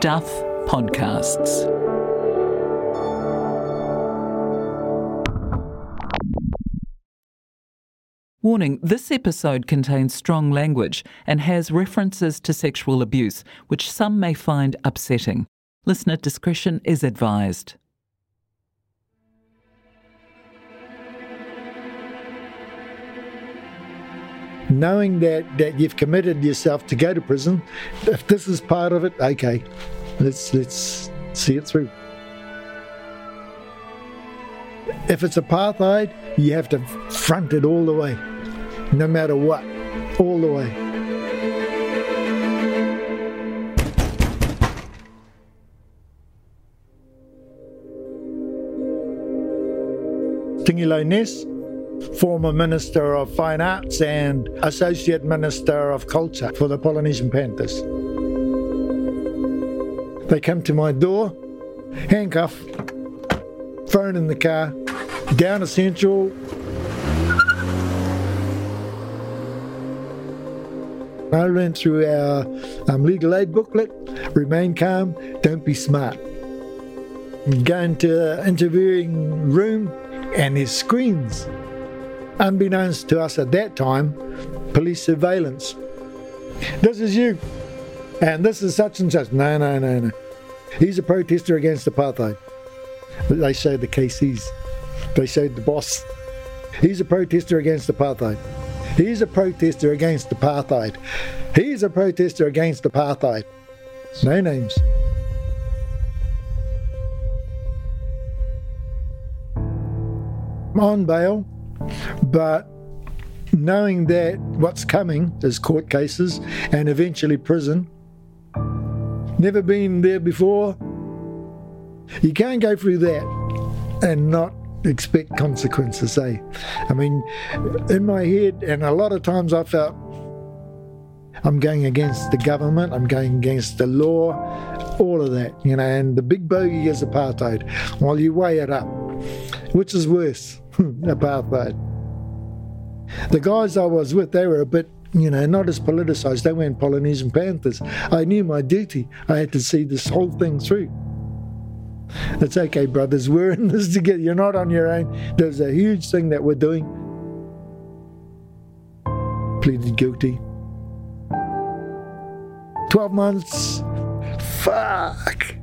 Stuff Podcasts. Warning this episode contains strong language and has references to sexual abuse, which some may find upsetting. Listener discretion is advised. Knowing that, that you've committed yourself to go to prison, if this is part of it, okay, let's let's see it through. If it's apartheid, you have to front it all the way, no matter what, all the way. Tigilau Ness, former Minister of Fine Arts and Associate Minister of Culture for the Polynesian Panthers. They come to my door, handcuff, phone in the car, down essential. I ran through our um, legal aid booklet, remain calm, don't be smart. Go into the interviewing room and there's screens unbeknownst to us at that time, police surveillance. This is you, and this is such and such. No, no, no, no. He's a protester against apartheid. They showed the KCs. They showed the boss. He's a protester against apartheid. He's a protester against apartheid. He's a protester against apartheid. No names. On bail, but knowing that what's coming is court cases and eventually prison, never been there before, you can't go through that and not expect consequences, eh? I mean, in my head, and a lot of times I felt I'm going against the government, I'm going against the law, all of that, you know, and the big bogey is apartheid. While you weigh it up, which is worse, apartheid? The guys I was with, they were a bit, you know, not as politicised. They weren't Polynesian Panthers. I knew my duty. I had to see this whole thing through. It's okay, brothers. We're in this together. You're not on your own. There's a huge thing that we're doing. Pleaded guilty. 12 months. Fuck.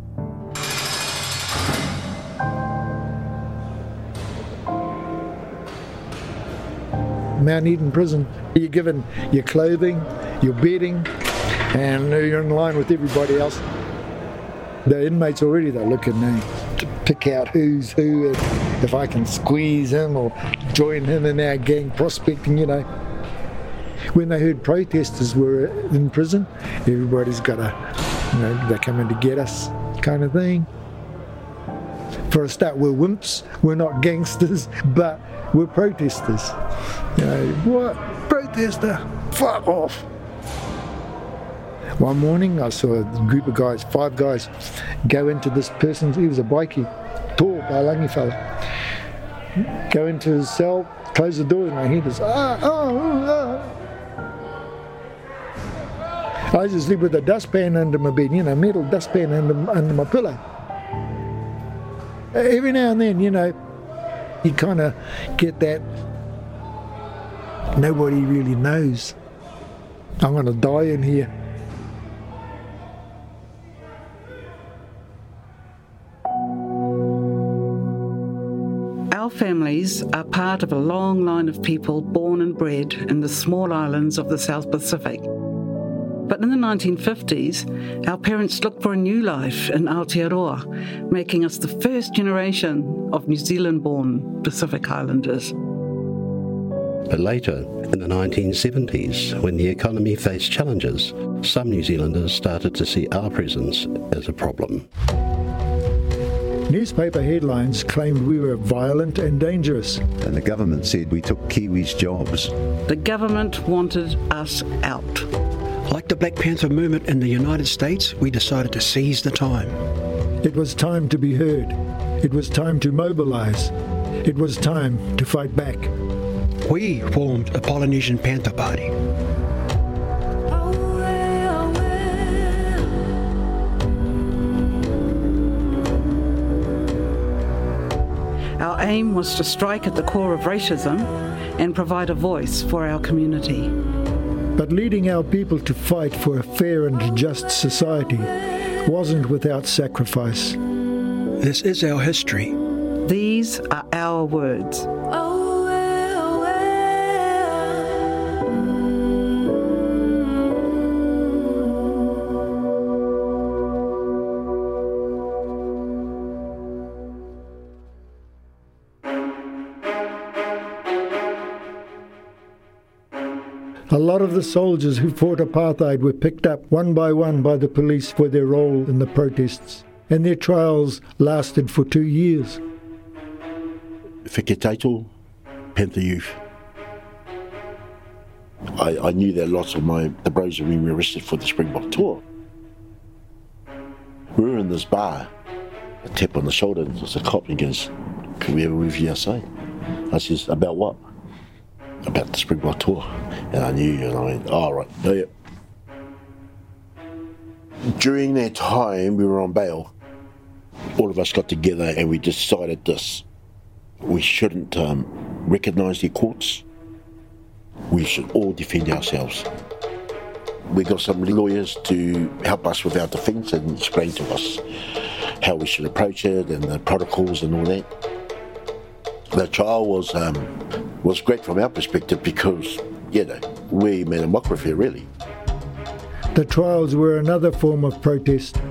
Eden prison. You're given your clothing, your bedding, and you're in line with everybody else. The inmates already they're looking now to pick out who's who, and if I can squeeze him or join him in our gang prospecting, you know. When they heard protesters were in prison, everybody's got a, you know, they're coming to get us kind of thing. For a start, we're wimps, we're not gangsters, but we're protesters. You know, what? Protester? Fuck off. One morning I saw a group of guys, five guys, go into this person's, he was a bikie, tall, Palangi fella. Go into his cell, close the door, and I hear this, ah, oh, ah. I just sleep with a dustpan under my bed, you know, metal dustpan under, under my pillow. Every now and then, you know, you kind of get that nobody really knows. I'm going to die in here. Our families are part of a long line of people born and bred in the small islands of the South Pacific. But in the 1950s, our parents looked for a new life in Aotearoa, making us the first generation of New Zealand born Pacific Islanders. But later, in the 1970s, when the economy faced challenges, some New Zealanders started to see our presence as a problem. Newspaper headlines claimed we were violent and dangerous. And the government said we took Kiwis' jobs. The government wanted us out. Like the Black Panther movement in the United States, we decided to seize the time. It was time to be heard. It was time to mobilize. It was time to fight back. We formed the Polynesian Panther Party. Our aim was to strike at the core of racism and provide a voice for our community. But leading our people to fight for a fair and just society wasn't without sacrifice. This is our history. These are our words. The soldiers who fought apartheid were picked up one by one by the police for their role in the protests, and their trials lasted for two years. Wheketaito, Panther Youth. I, I knew that lots of my the bros we were arrested for the Springbok tour. We were in this bar, a tap on the shoulder, and there's a cop and goes, Can we have a review outside? I says, About what? About the Springbok tour. And I knew, and I went, Oh, right, yeah. During that time, we were on bail. All of us got together and we decided this. We shouldn't um, recognise the courts. We should all defend ourselves. We got some lawyers to help us with our defence and explain to us how we should approach it and the protocols and all that. The trial was um, was great from our perspective because, you know, we made a mockery of it, really. The trials were another form of protest.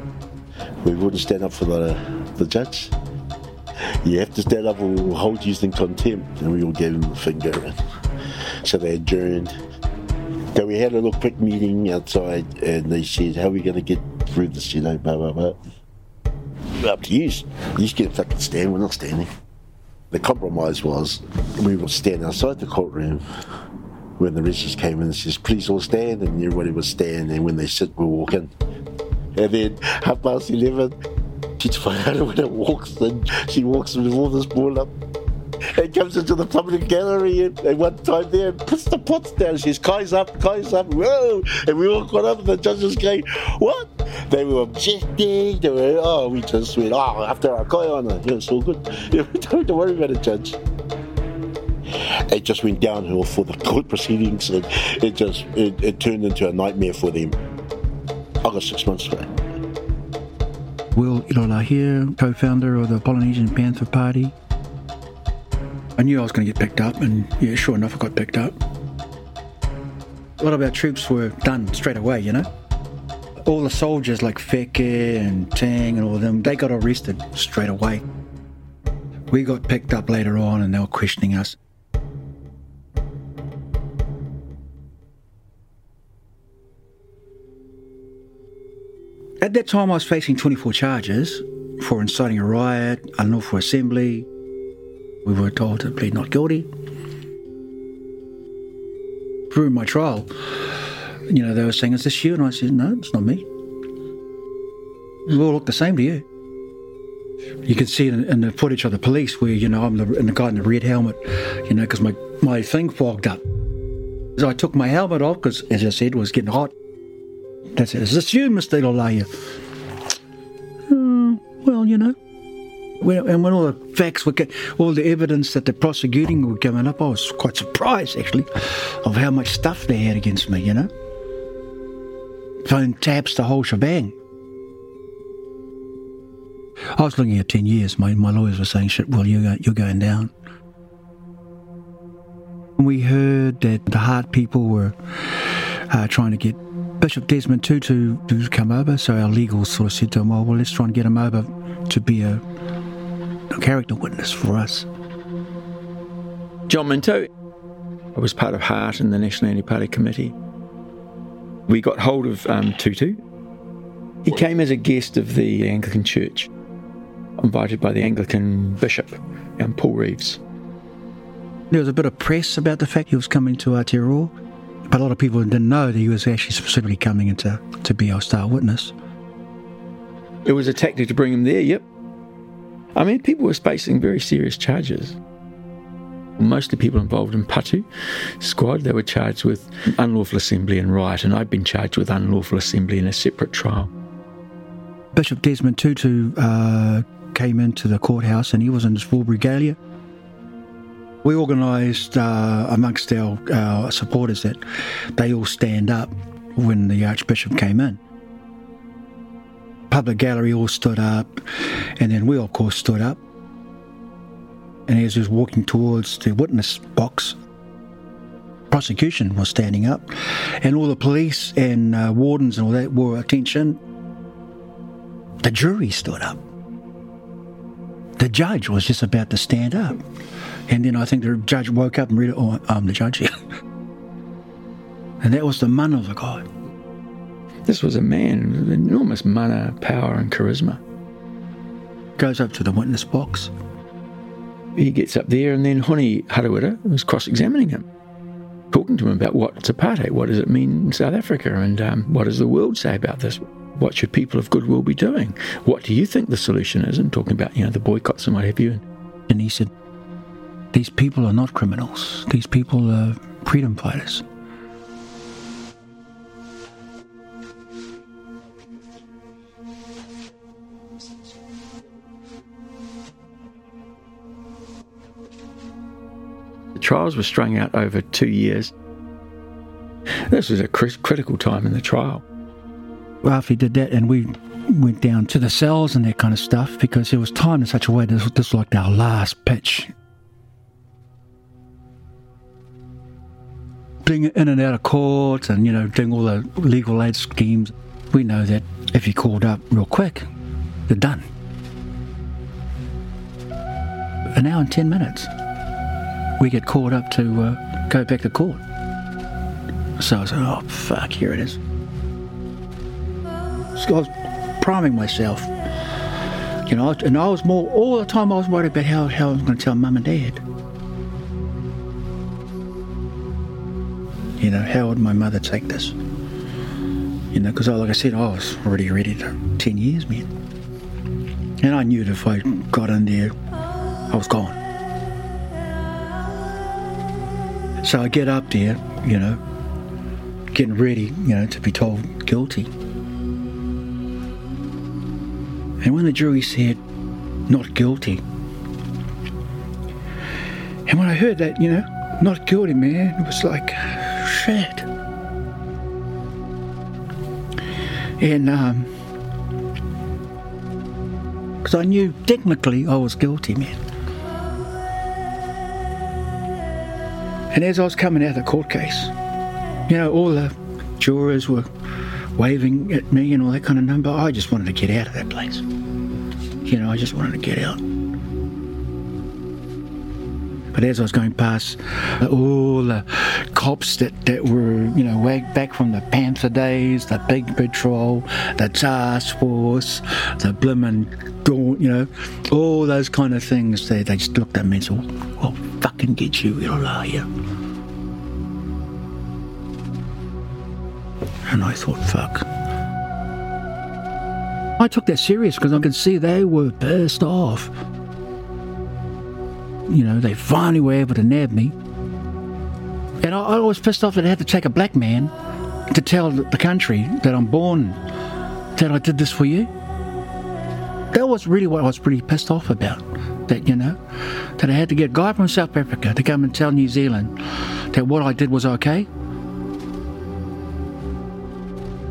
We wouldn't stand up for the, the judge. You have to stand up or we'll hold you in contempt. And we all gave him the finger. So they adjourned. Then we had a little quick meeting outside and they said, How are we going to get through this, you know, blah, blah, blah. Up to you. You can fucking stand, we're not standing. The compromise was we would stand outside the courtroom when the registers came in and says, please all stand, and everybody would stand, and when they sit, we walk in. And then half past 11, she'd find out when it walks in, she walks with all this ball up and comes into the public gallery and, and one time there and puts the pots down. She says, Kai's up, Kai's up, whoa! And we all got up and the judges going, what? They were objecting, they were, oh, we just went, oh, after our on it, yeah, it's all good. Don't worry about it, judge. It just went downhill for the court proceedings it just, it, it turned into a nightmare for them. I got six months that. Will Ilolahia, co-founder of the Polynesian Panther Party. I knew I was going to get picked up, and yeah, sure enough, I got picked up. A lot of our troops were done straight away, you know. All the soldiers like Feke and Tang and all of them, they got arrested straight away. We got picked up later on, and they were questioning us. At that time, I was facing 24 charges for inciting a riot, unlawful assembly. We were told to plead not guilty. During my trial, you know, they were saying, Is this you? And I said, No, it's not me. We all look the same to you. You can see in, in the footage of the police where, you know, I'm the, the guy in the red helmet, you know, because my, my thing fogged up. So I took my helmet off because, as I said, it was getting hot. That's it. Is this you, Mr. Ilolahia? Uh, well, you know. When, and when all the facts were, all the evidence that the prosecuting were coming up, I was quite surprised, actually, of how much stuff they had against me, you know. Phone taps, the whole shebang. I was looking at 10 years. My, my lawyers were saying, shit, well, you're, you're going down. We heard that the HART people were uh, trying to get Bishop Desmond Tutu to come over, so our legal sort of said to him, well, well let's try and get him over to be a, a character witness for us. John Minto. I was part of HART and the National Anti Party Committee. We got hold of um, Tutu. He came as a guest of the Anglican Church, invited by the Anglican Bishop, um, Paul Reeves. There was a bit of press about the fact he was coming to Aotearoa, but a lot of people didn't know that he was actually specifically coming into to be our star witness. It was a tactic to bring him there, yep. I mean, people were facing very serious charges. Mostly people involved in Patu squad, they were charged with unlawful assembly and riot, and I'd been charged with unlawful assembly in a separate trial. Bishop Desmond Tutu uh, came into the courthouse and he was in his full regalia. We organised uh, amongst our, our supporters that they all stand up when the Archbishop came in. Public gallery all stood up, and then we, of course, stood up. And as he was walking towards the witness box, prosecution was standing up, and all the police and uh, wardens and all that were attention. The jury stood up. The judge was just about to stand up. And then I think the judge woke up and read it. Oh, I'm the judge here. and that was the man of the guy. This was a man with enormous mana, power, and charisma. Goes up to the witness box. He gets up there, and then Hone Harawira was cross examining him, talking to him about what's apartheid, what does it mean in South Africa, and um, what does the world say about this? What should people of goodwill be doing? What do you think the solution is? And talking about, you know, the boycotts and what have you. And he said, These people are not criminals. These people are freedom fighters. Trials were strung out over two years. This was a critical time in the trial. After did that, and we went down to the cells and that kind of stuff because it was timed in such a way that this, this was like our last pitch. Being in and out of court and, you know, doing all the legal aid schemes, we know that if you called up real quick, you're done. An hour and 10 minutes, we get called up to uh, go back to court. So I was like, oh, fuck, here it is. So I was priming myself. You know, and I was more, all the time I was worried about how, how I was going to tell mum and dad. You know, how would my mother take this? You know, because like I said, I was already ready to 10 years, man. And I knew that if I got in there, I was gone. So I get up there, you know, getting ready, you know, to be told guilty. And when the jury said not guilty, and when I heard that, you know, not guilty, man, it was like, shit. And, um, because I knew technically I was guilty, man. And as I was coming out of the court case, you know, all the jurors were waving at me and all that kind of number. I just wanted to get out of that place. You know, I just wanted to get out. But as I was going past uh, all the cops that, that were, you know, wagged back from the Panther days, the Big Patrol, the Task Force, the Blimmin' Dawn, you know, all those kind of things, they, they just looked at me and said, well, fucking get you, you know, you. And I thought, fuck. I took that serious because I could see they were pissed off. You know, they finally were able to nab me. And I, I was pissed off that I had to take a black man to tell the country that I'm born, that I did this for you. That was really what I was pretty pissed off about. That, you know, that I had to get a guy from South Africa to come and tell New Zealand that what I did was okay.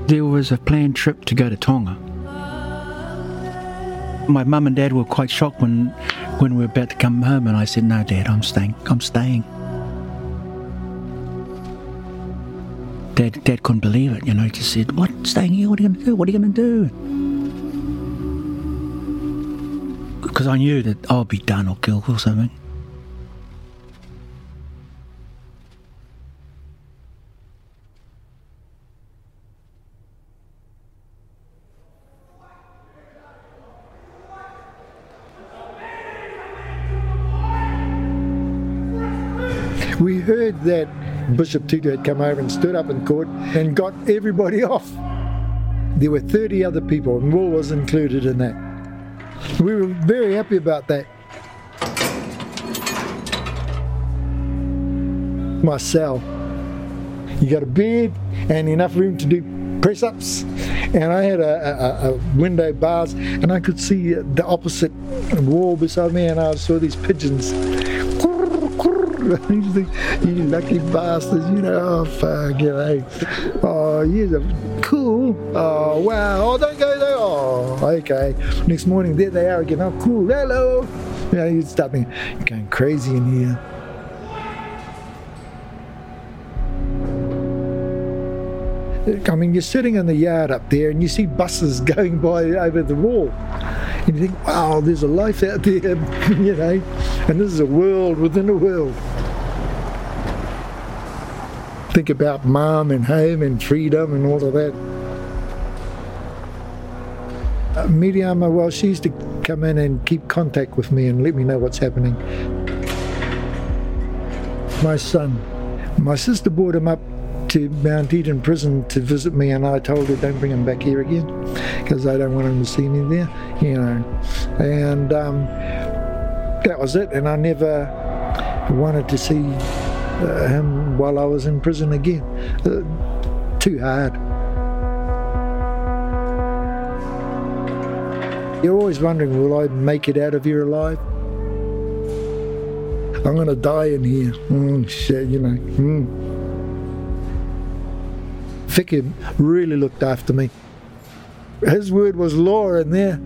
There was a planned trip to go to Tonga my mum and dad were quite shocked when when we were about to come home, and I said, "No, Dad, I'm staying. I'm staying." Dad, Dad couldn't believe it. You know, he just said, "What? Staying here? What are you going to do? What are you going to do?" Because I knew that I'll be done or killed or something. We heard that Bishop Tutu had come over and stood up in court and got everybody off. There were 30 other people, and Will was included in that. We were very happy about that. My cell. You got a bed and enough room to do press ups. And I had a, a, a, window bars, and I could see uh, the opposite wall beside me, and I saw these pigeons you lucky bastards, you know, oh, fuck, you know. Oh, you're cool. Oh, wow. Oh, don't go there. Oh, okay. Next morning, there they are again. Oh, cool. Hello. You know, you start thinking, you're going crazy in here. I mean, you're sitting in the yard up there and you see buses going by over the wall. And you think, wow, there's a life out there, you know, and this is a world within a world. Think about mom and home and freedom and all of that. Uh, Miriama, well, she used to come in and keep contact with me and let me know what's happening. My son, my sister brought him up to Mount Eden prison to visit me, and I told her, don't bring him back here again because I don't want him to see me there, you know. And um, that was it, and I never wanted to see uh, him while I was in prison again. Uh, too hard. You're always wondering, will I make it out of here alive? I'm going to die in here. Mm, shit, you know. Mm. Vicky really looked after me. His word was law in there.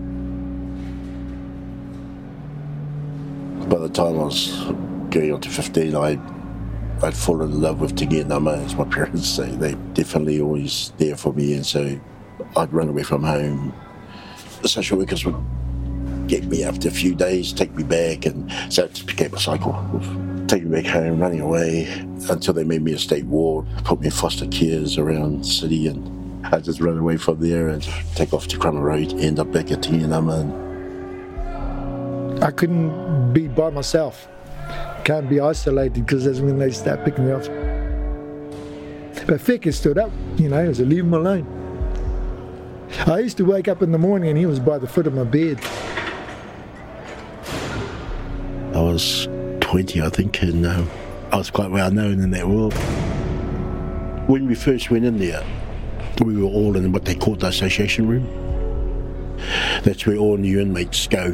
By the time I was going on to 15, I, I'd fallen in love with Tiki Nama, as my parents say. They definitely always there for me, and so I'd run away from home. The social workers would get me after a few days, take me back, and so it became a cycle of taking me back home, running away, until they made me a state ward, put me in foster cares around the city, and I just ran away from there and take off to Cromer Road, end up back at Tianama. And... I couldn't be by myself. Can't be isolated because that's when they start picking me off. But Feke stood up, you know, I said, leave him alone. I used to wake up in the morning and he was by the foot of my bed. I was 20, I think, and uh, I was quite well known in that world. When we first went in there, we were all in what they called the association room. That's where all new inmates go.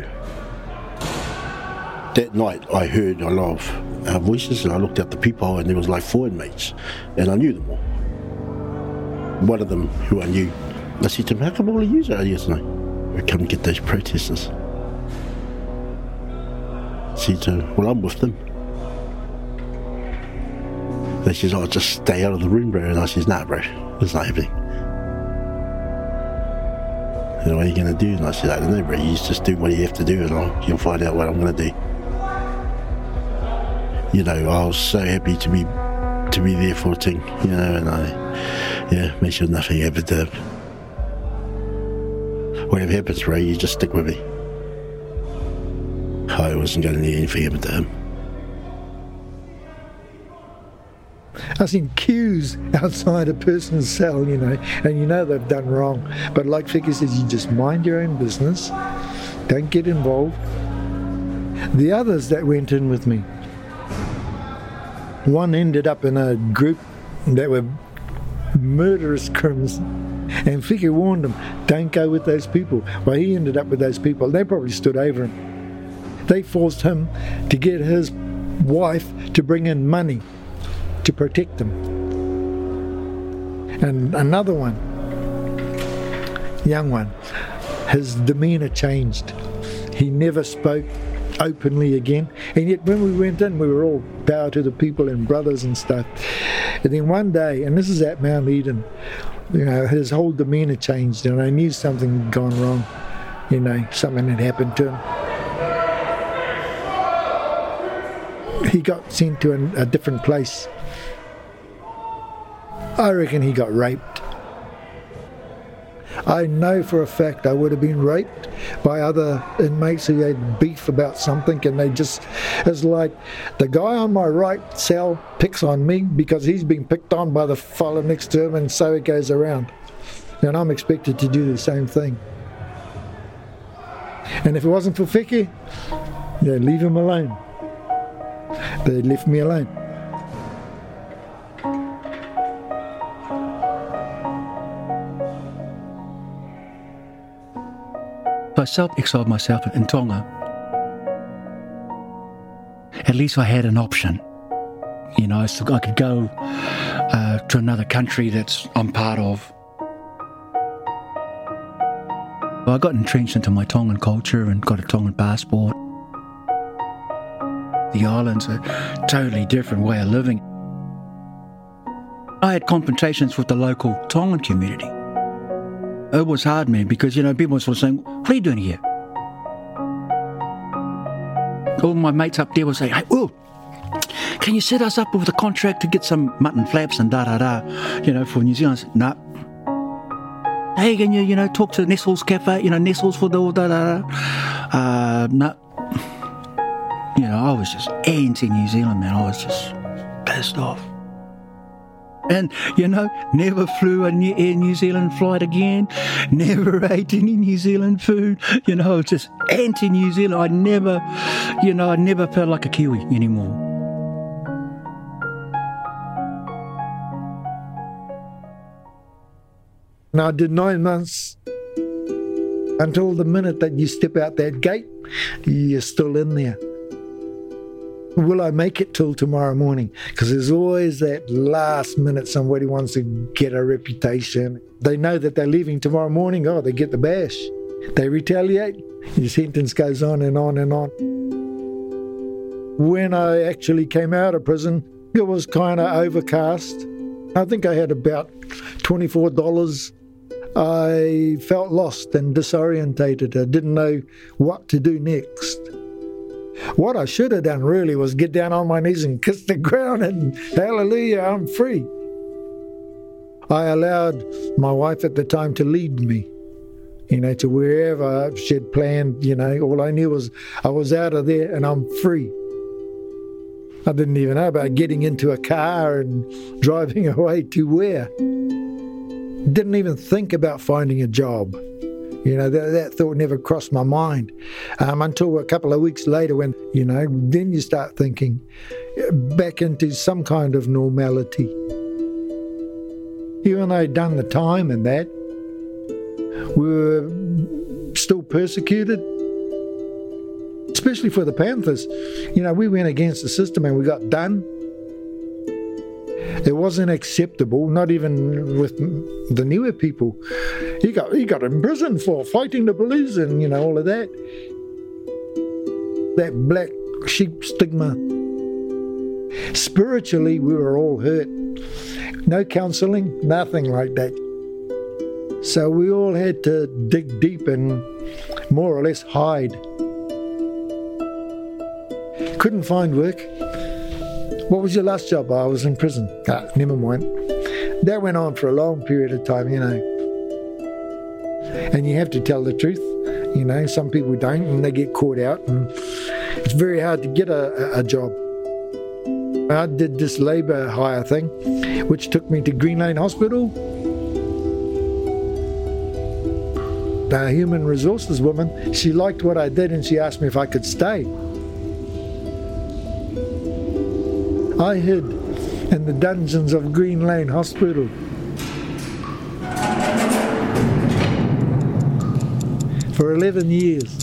That night, I heard a lot of uh, voices, and I looked at the people, and there was like four inmates, and I knew them all. One of them, who I knew, I said to him, "How come all of you are here tonight? We come get those protesters." I said, uh, "Well, I'm with them." They says, "Oh, just stay out of the room, bro." And I says, "Nah, bro, it's not happening." And what are you going to do? And I said, I don't know, bro. You just do what you have to do, and I'll, you'll find out what I'm going to do. You know, I was so happy to be to be there for Ting, you know, and I, yeah, make sure nothing to him. Whatever happens, bro, you just stick with me. I wasn't going to let anything happen to him. I've seen queues outside a person's cell, you know, and you know they've done wrong. But like Vicky says, you just mind your own business, don't get involved. The others that went in with me, one ended up in a group that were murderous criminals. And Vicky warned him, don't go with those people. Well, he ended up with those people. They probably stood over him. They forced him to get his wife to bring in money to protect them. And another one, young one, his demeanour changed. He never spoke openly again. And yet, when we went in, we were all bow to the people and brothers and stuff. And then one day, and this is at Mount Eden, you know, his whole demeanour changed, and I knew something had gone wrong. You know, something had happened to him. He got sent to a, a different place. I reckon he got raped. I know for a fact I would have been raped by other inmates who had beef about something, and they just, it's like the guy on my right cell picks on me because he's been picked on by the fellow next to him, and so it goes around. And I'm expected to do the same thing. And if it wasn't for Vicky, yeah, leave him alone. They left me alone. So I self-exiled myself in Tonga. At least I had an option. You know, so I could go uh, to another country that's I'm part of. Well, I got entrenched into my Tongan culture and got a Tongan passport. The island's a totally different way of living. I had confrontations with the local Tongan community. It was hard, man, because, you know, people were sort of saying, What are you doing here? All my mates up there were saying, Hey, Will, can you set us up with a contract to get some mutton flaps and da da da, you know, for New Zealand? No. Hey, can you, you know, talk to Nestles Cafe, you know, Nestles for the da da da? Uh, no. You know, I was just anti New Zealand, man. I was just pissed off. And, you know, never flew a New- Air New Zealand flight again, never ate any New Zealand food, you know, just anti New Zealand. I never, you know, I never felt like a Kiwi anymore. And I did nine months until the minute that you step out that gate, you're still in there. Will I make it till tomorrow morning? Because there's always that last minute somebody wants to get a reputation. They know that they're leaving tomorrow morning. Oh, they get the bash. They retaliate. Your sentence goes on and on and on. When I actually came out of prison, it was kind of overcast. I think I had about $24 I felt lost and disorientated. I didn't know what to do next. What I should have done really was get down on my knees and kiss the ground and hallelujah, I'm free. I allowed my wife at the time to lead me, you know, to wherever she'd planned, you know. All I knew was I was out of there and I'm free. I didn't even know about getting into a car and driving away to where didn't even think about finding a job. You know, that, that thought never crossed my mind um, until a couple of weeks later when, you know, then you start thinking back into some kind of normality. Even though I'd done the time and that, we were still persecuted, especially for the Panthers. You know, we went against the system and we got done. It wasn't acceptable, not even with the newer people. He got he got imprisoned for fighting the police and you know all of that. That black sheep stigma. Spiritually, we were all hurt. No counselling, nothing like that. So we all had to dig deep and more or less hide. Couldn't find work. What was your last job? I was in prison. Ah, never mind. That went on for a long period of time, you know. And you have to tell the truth. You know, some people don't and they get caught out, and it's very hard to get a, a job. I did this labour hire thing, which took me to Green Lane Hospital. The human resources woman, she liked what I did and she asked me if I could stay. I hid in the dungeons of Green Lane Hospital. For 11 years.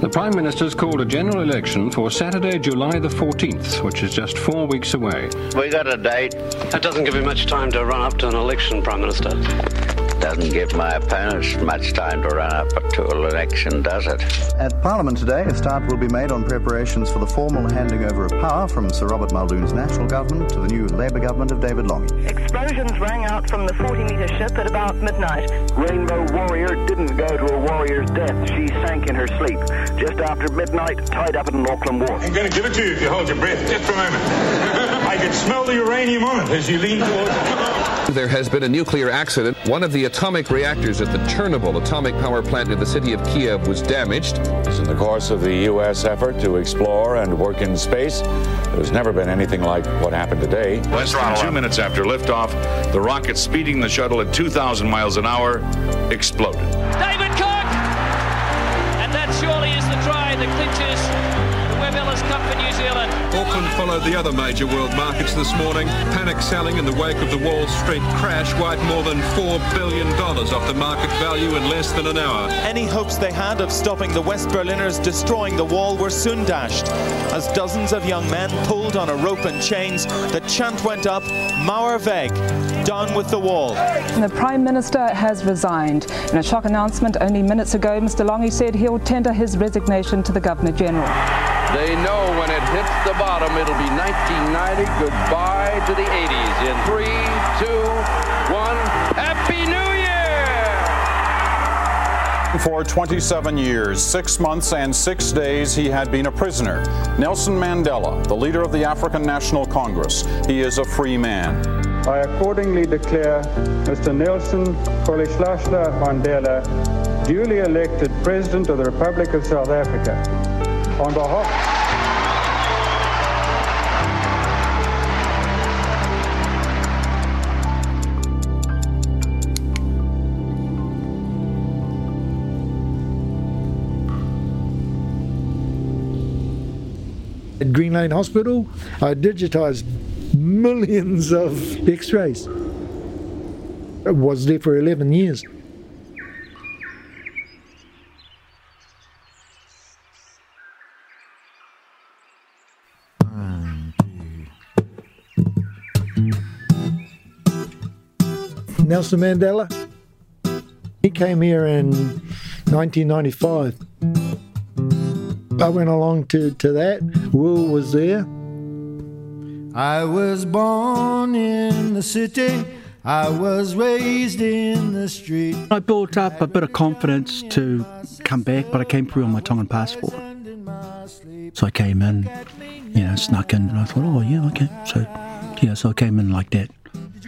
The Prime Minister's called a general election for Saturday, July the 14th, which is just four weeks away. We got a date. That doesn't give you much time to run up to an election, Prime Minister. Doesn't give my opponents much time to run up to an election, does it? At Parliament today, a start will be made on preparations for the formal handing over of power from Sir Robert Muldoon's national government to the new Labour government of David Lange. Explosions rang out from the 40 metre ship at about midnight. Rainbow Warrior didn't go to a warrior's death. She sank in her sleep just after midnight, tied up in Auckland Wharf. I'm going to give it to you if you hold your breath just for a moment. I can smell the uranium on it as you lean towards There has been a nuclear accident. One of the atomic reactors at the Chernobyl atomic power plant in the city of Kiev was damaged. In the course of the U.S. effort to explore and work in space, there's never been anything like what happened today. Less than two minutes after liftoff, the rocket speeding the shuttle at 2,000 miles an hour exploded. David Kirk! And that surely is the try that clinches the Cup for New Zealand. Auckland followed the other major world markets this morning. Panic selling in the wake of the Wall Street crash wiped more than $4 billion off the market value in less than an hour. Any hopes they had of stopping the West Berliners destroying the wall were soon dashed as dozens of young men pulled on a rope and chains. The chant went up, Mauer weg, done with the wall. The Prime Minister has resigned. In a shock announcement only minutes ago, Mr Lange said he'll tender his resignation to the Governor General. They know when it hits the bottom, it'll be 1990. Goodbye to the 80s. In three, two, one. Happy New Year! For 27 years, six months, and six days, he had been a prisoner. Nelson Mandela, the leader of the African National Congress. He is a free man. I accordingly declare Mr. Nelson Rolihlahla Mandela duly elected President of the Republic of South Africa. On behalf At Green Lane Hospital, I digitised millions of x rays. I was there for 11 years. Nelson Mandela, he came here in 1995. I went along to, to that. Will was there. I was born in the city. I was raised in the street. I built up a bit of confidence to come back, but I came through on my Tongan passport. So I came in, you know, snuck in, and I thought, oh, yeah, okay. So, yeah, so I came in like that.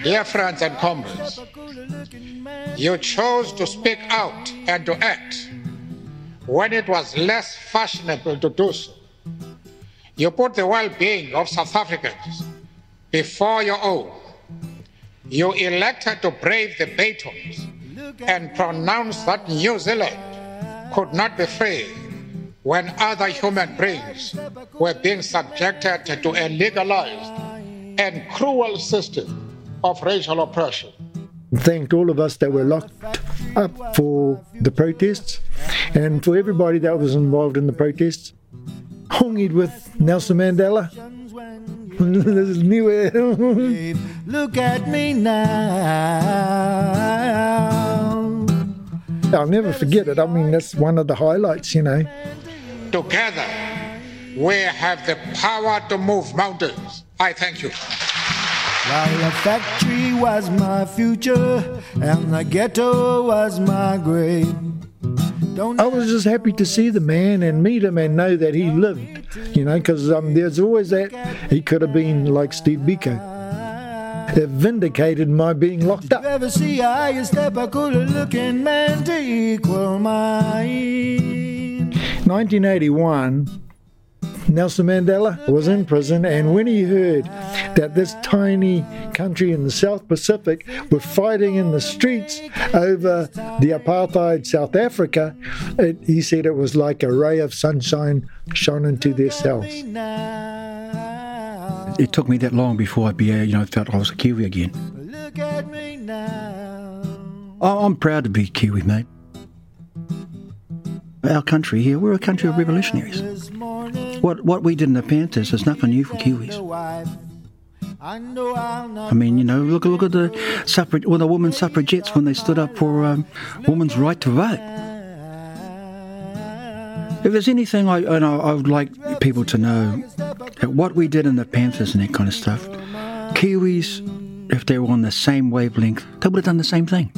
Dear friends and comrades, you chose to speak out and to act when it was less fashionable to do so. You put the well being of South Africans before your own. You elected to brave the batons and pronounce that New Zealand could not be free when other human beings were being subjected to a legalized and cruel system of racial oppression. Thanked all of us that were locked up for the protests and for everybody that was involved in the protests. Hongied with Nelson Mandela. this is new. Look at me now. I'll never forget it. I mean, that's one of the highlights, you know. Together, we have the power to move mountains. I thank you. While the factory was my future and the ghetto was my grave. I was just happy to see the man and meet him and know that he lived, you know, because um, there's always that he could have been like Steve Biko. It vindicated my being locked up. Ever see I step a cooler looking man to equal mine? 1981, Nelson Mandela was in prison, and when he heard that this tiny country in the South Pacific were fighting in the streets over the apartheid South Africa, it, he said it was like a ray of sunshine shone into their cells. It took me that long before I, be, uh, you know, felt I was a Kiwi again. Oh, I'm proud to be Kiwi, mate. Our country here, we're a country of revolutionaries. What what we did in the Panthers is nothing new for Kiwis. I mean, you know, look look at the suffrage, well, the women suffragettes when they stood up for um, women's right to vote. If there's anything I, I, I would like people to know, that what we did in the Panthers and that kind of stuff, Kiwis, if they were on the same wavelength, they would have done the same thing.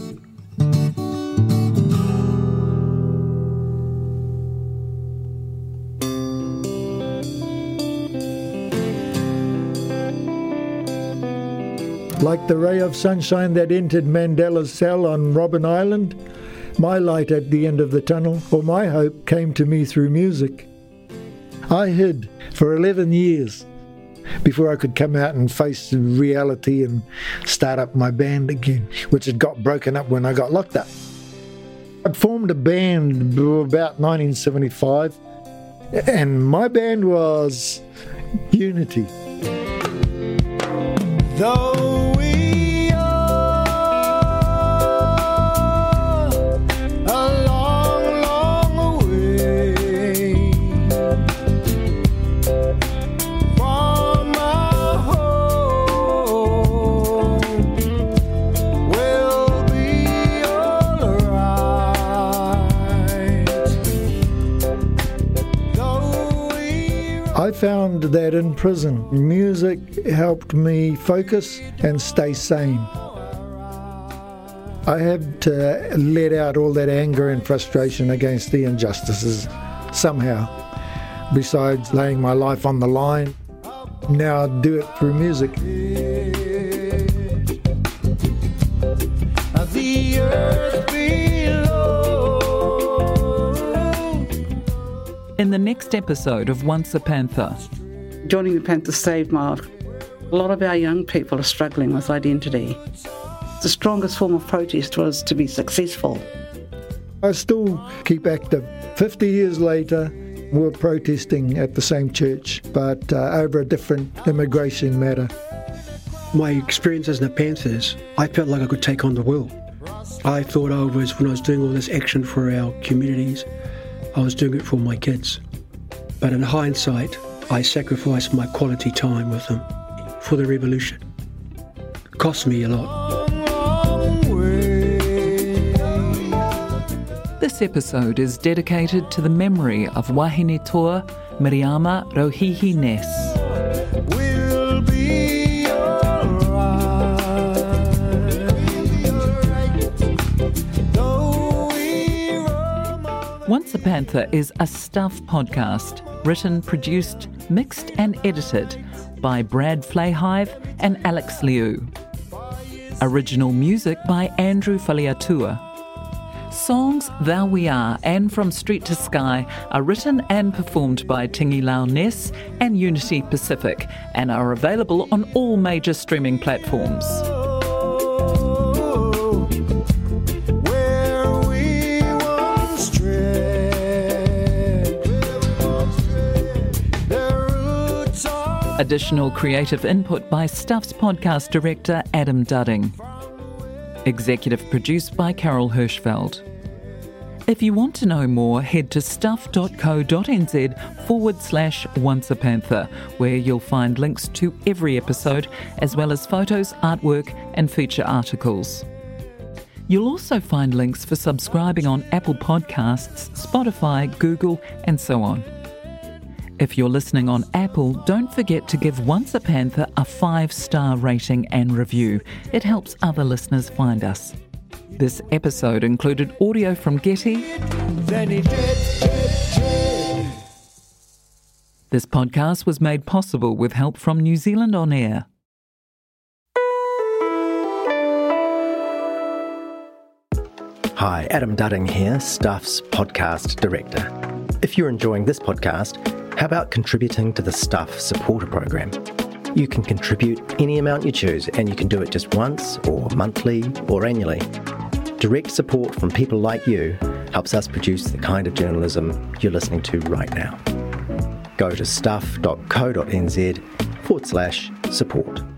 Like the ray of sunshine that entered Mandela's cell on Robben Island, my light at the end of the tunnel, or my hope, came to me through music. I hid for 11 years before I could come out and face reality and start up my band again, which had got broken up when I got locked up. I'd formed a band about 1975 And my band was Unity. Though I found that in prison, music helped me focus and stay sane. I had to let out all that anger and frustration against the injustices somehow. Besides laying my life on the line, now I do it through music. In the next episode of Once a Panther, Joining the Panthers saved my life. A lot of our young people are struggling with identity. The strongest form of protest was to be successful. I still keep active. 50 years later, we're protesting at the same church, but uh, over a different immigration matter. My experiences in the Panthers, I felt like I could take on the world. I thought I was, when I was doing all this action for our communities, I was doing it for my kids. But in hindsight, I sacrificed my quality time with them for the revolution. It cost me a lot. this episode is dedicated to the memory of Wahine Toa Miriama Rohihi Ness. We'll a Panther is a Stuff podcast, written, produced, mixed, and edited by Brad Flahive and Alex Liu. Original music by Andrew Faliatua. Songs Thou We Are and From Street to Sky are written and performed by Tigilau Ness and Unity Pacific and are available on all major streaming platforms. Additional creative input by Stuff's podcast director Adam Dudding. Executive produced by Carol Hirschfeld. If you want to know more, head to stuff.co.nz forward slash once a panther, where you'll find links to every episode, as well as photos, artwork, and feature articles. You'll also find links for subscribing on Apple Podcasts, Spotify, Google, and so on. If you're listening on Apple, don't forget to give Once a Panther a five star rating and review. It helps other listeners find us. This episode included audio from Getty. This podcast was made possible with help from New Zealand On Air. Hi, Adam Dudding here, Stuff's podcast director. If you're enjoying this podcast, how about contributing to the Stuff supporter program? You can contribute any amount you choose, and you can do it just once, or monthly, or annually. Direct support from people like you helps us produce the kind of journalism you're listening to right now. Go to stuff.co.nz forward slash support.